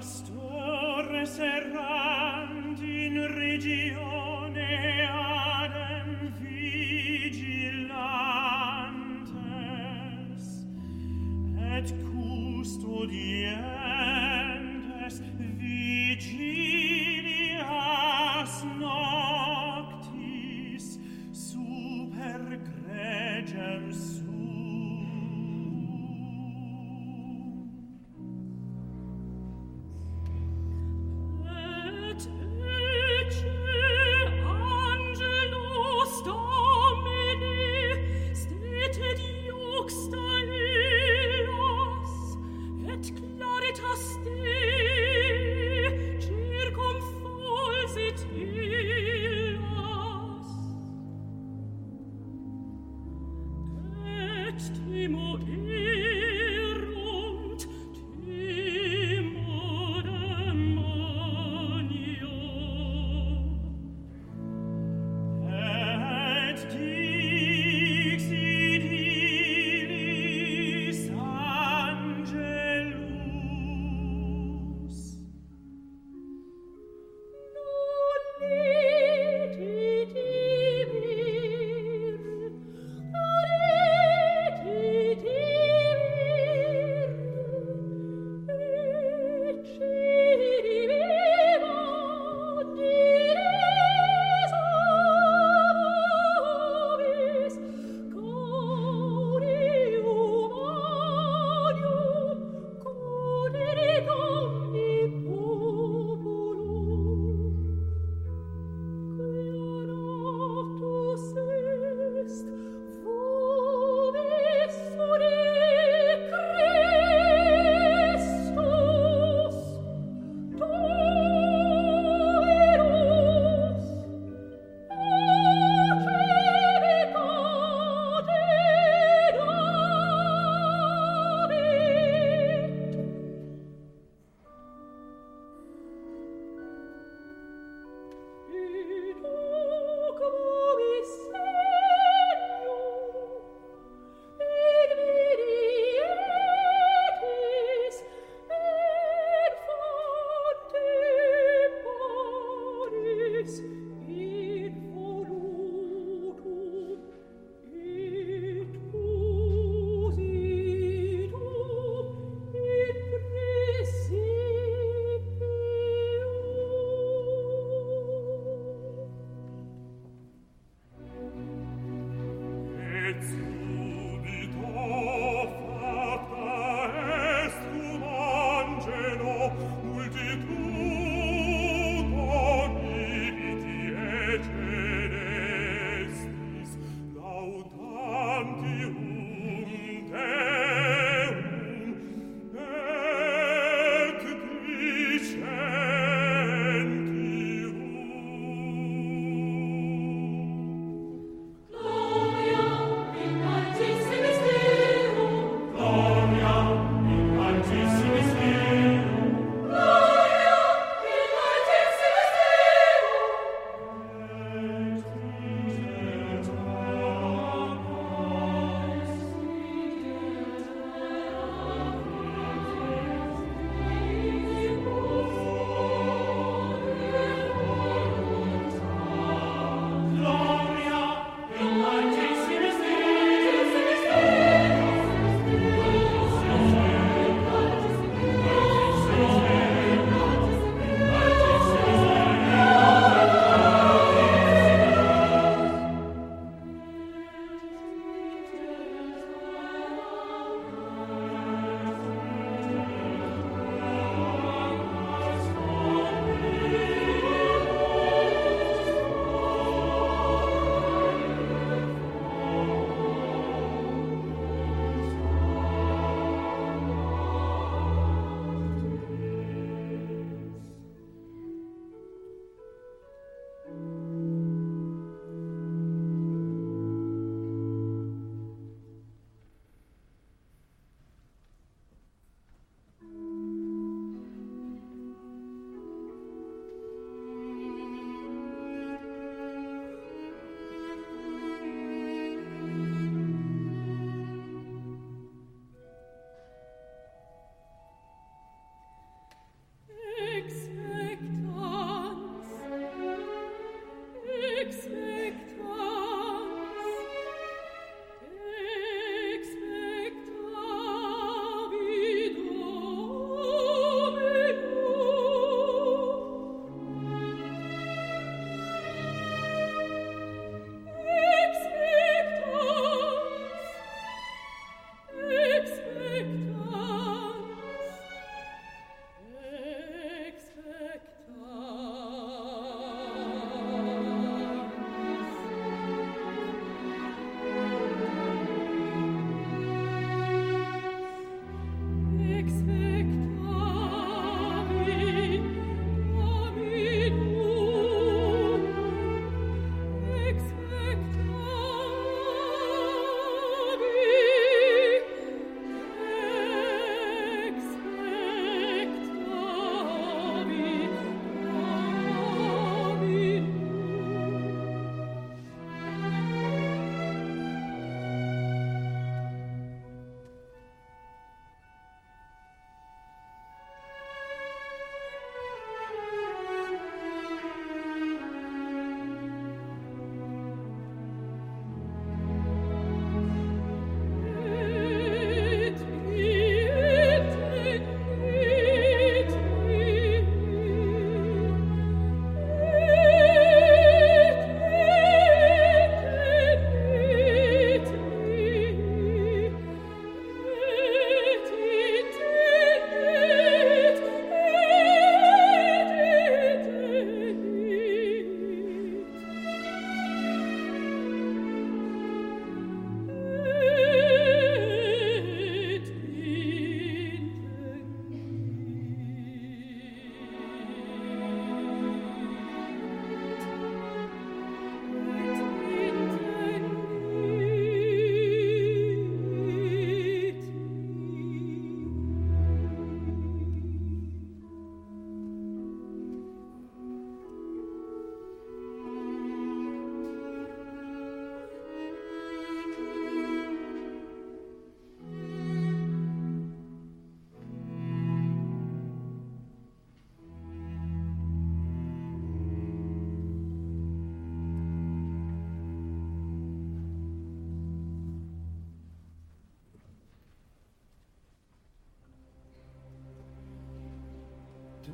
lost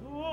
Oh.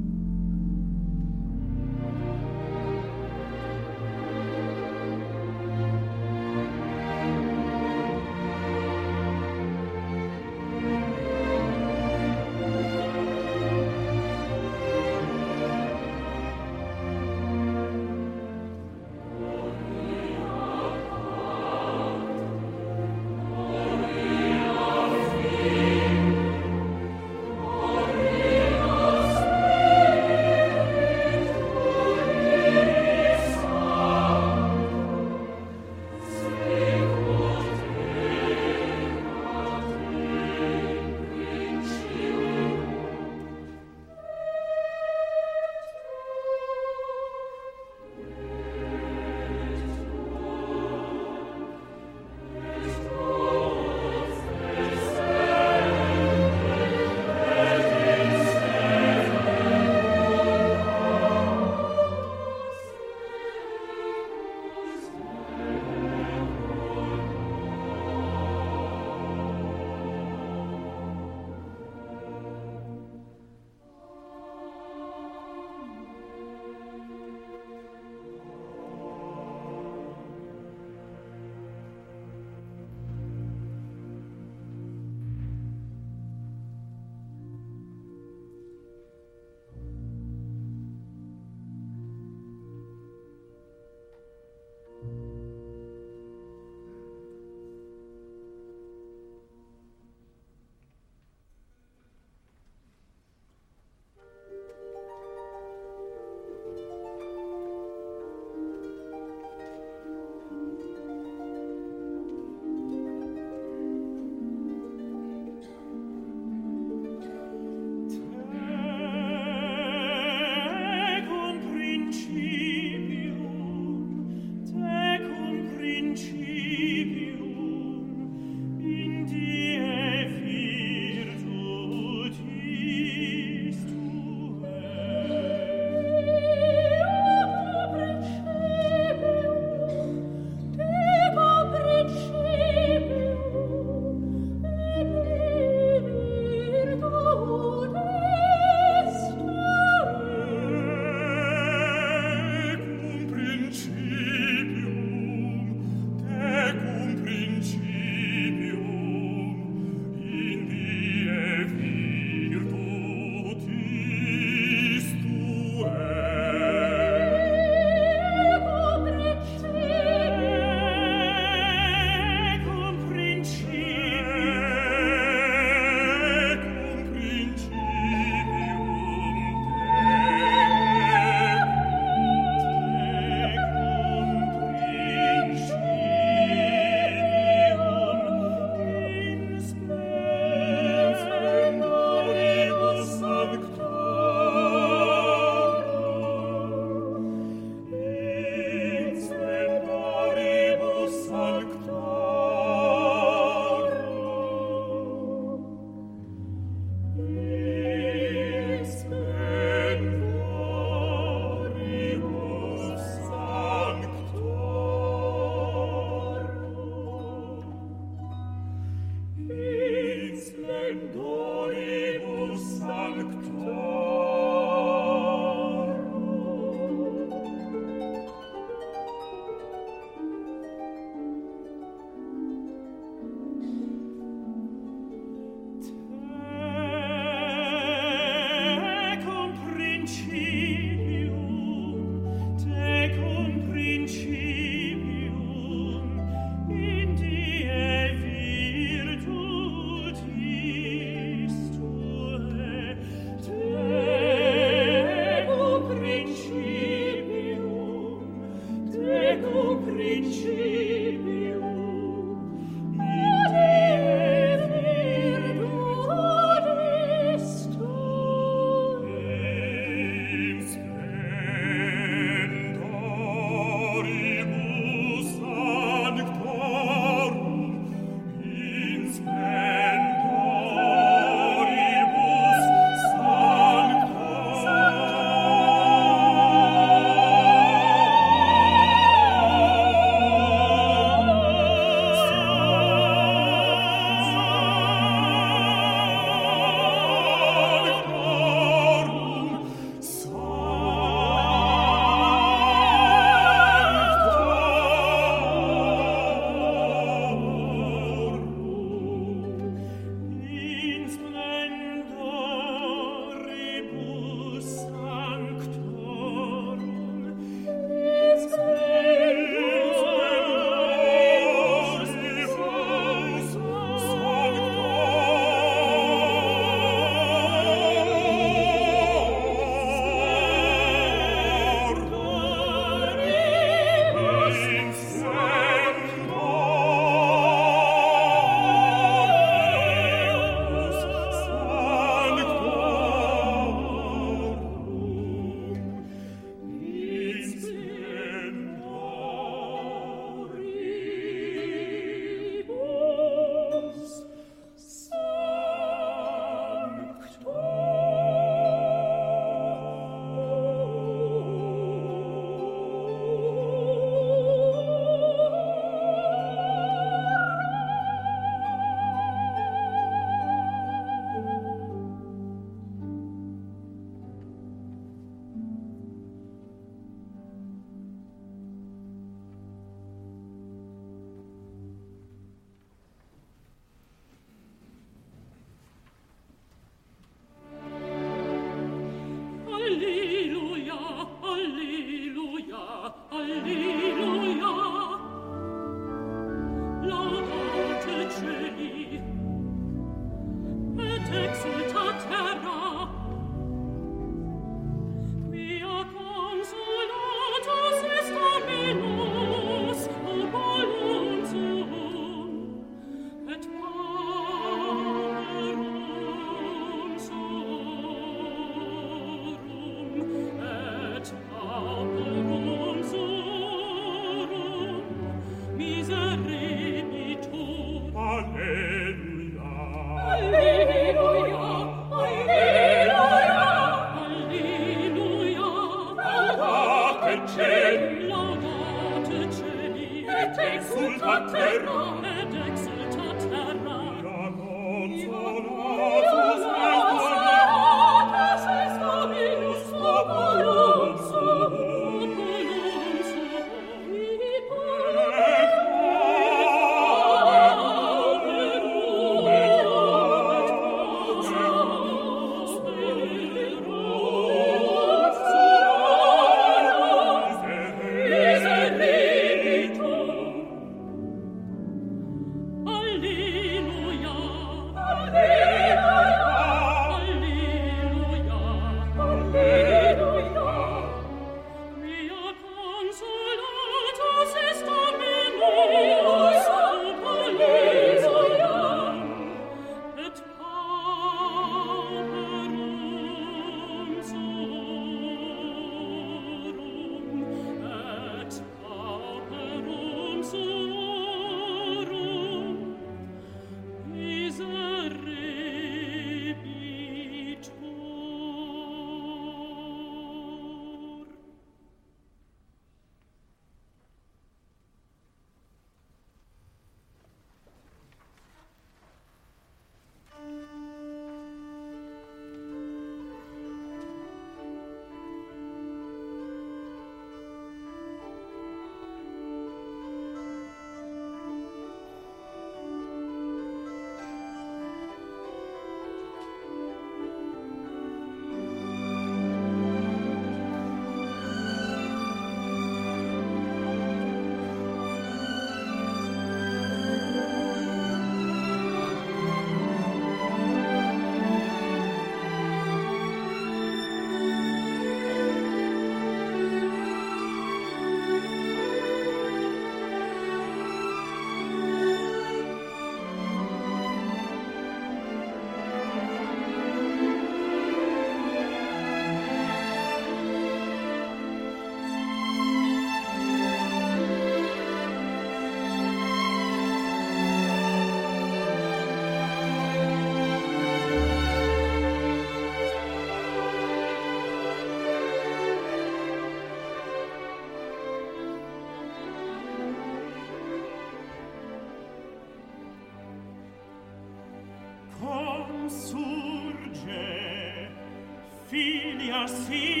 assim